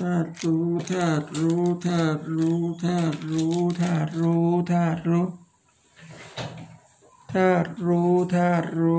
ธาตุรู้ธาตุรู้ธาตุรู้ธาตุรู้ธาตุรู้ธาตุรู้ธาตุรู้ธาตุรู้